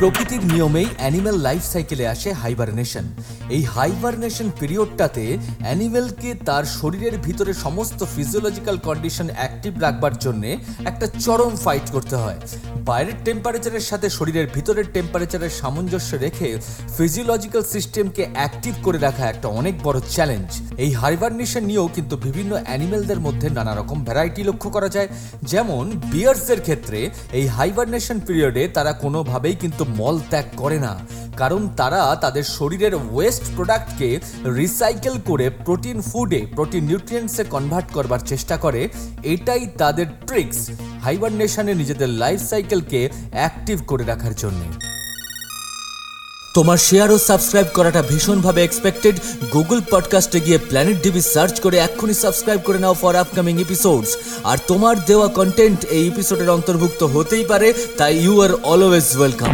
প্রকৃতির নিয়মেই animal life সাইকেলে আসে হাইবারনেশন। এই হাইবারনেশন পিরিয়ডটাতে অ্যানিমেলকে তার শরীরের ভিতরে সমস্ত ফিজিওলজিক্যাল কন্ডিশন অ্যাক্টিভ রাখবার জন্যে একটা চরম ফাইট করতে হয়। বাইরের টেম্পারেচারের সাথে শরীরের ভিতরের টেম্পারেচারের সামঞ্জস্য রেখে ফিজিওলজিক্যাল সিস্টেমকে অ্যাক্টিভ করে রাখা একটা অনেক বড় চ্যালেঞ্জ এই হাইবারনেশন নিয়েও কিন্তু বিভিন্ন অ্যানিমেলদের মধ্যে নানা রকম ভ্যারাইটি লক্ষ্য করা যায়। যেমন বিয়ার্সের ক্ষেত্রে এই হাইবারনেশন পিরিয়ডে তারা কোনোভাবেই কিন্তু মল ত্যাগ করে না। কারণ তারা তাদের শরীরের ওয়েস্ট প্রোডাক্টকে রিসাইকেল করে প্রোটিন ফুডে প্রোটিন নিউট্রিয়েন্টসে কনভার্ট করবার চেষ্টা করে। এটাই তাদের ট্রিক্স হাইবারনেশনে নিজেদের লাইফ সাইকেলকে অ্যাক্টিভ করে রাখার জন্য। তোমার শেয়ার ও সাবস্ক্রাইব করাটা ভীষণভাবে এক্সপেক্টেড গুগল পডকাস্টে গিয়ে প্ল্যানেট ডিবি সার্চ করে এক্ষুনি সাবস্ক্রাইব করে নাও ফর আপকামিং এপিসোডস আর তোমার দেওয়া কন্টেন্ট এই এপিসোডের অন্তর্ভুক্ত হতেই পারে, তাই ইউ আর অলওয়েজ ওয়েলকাম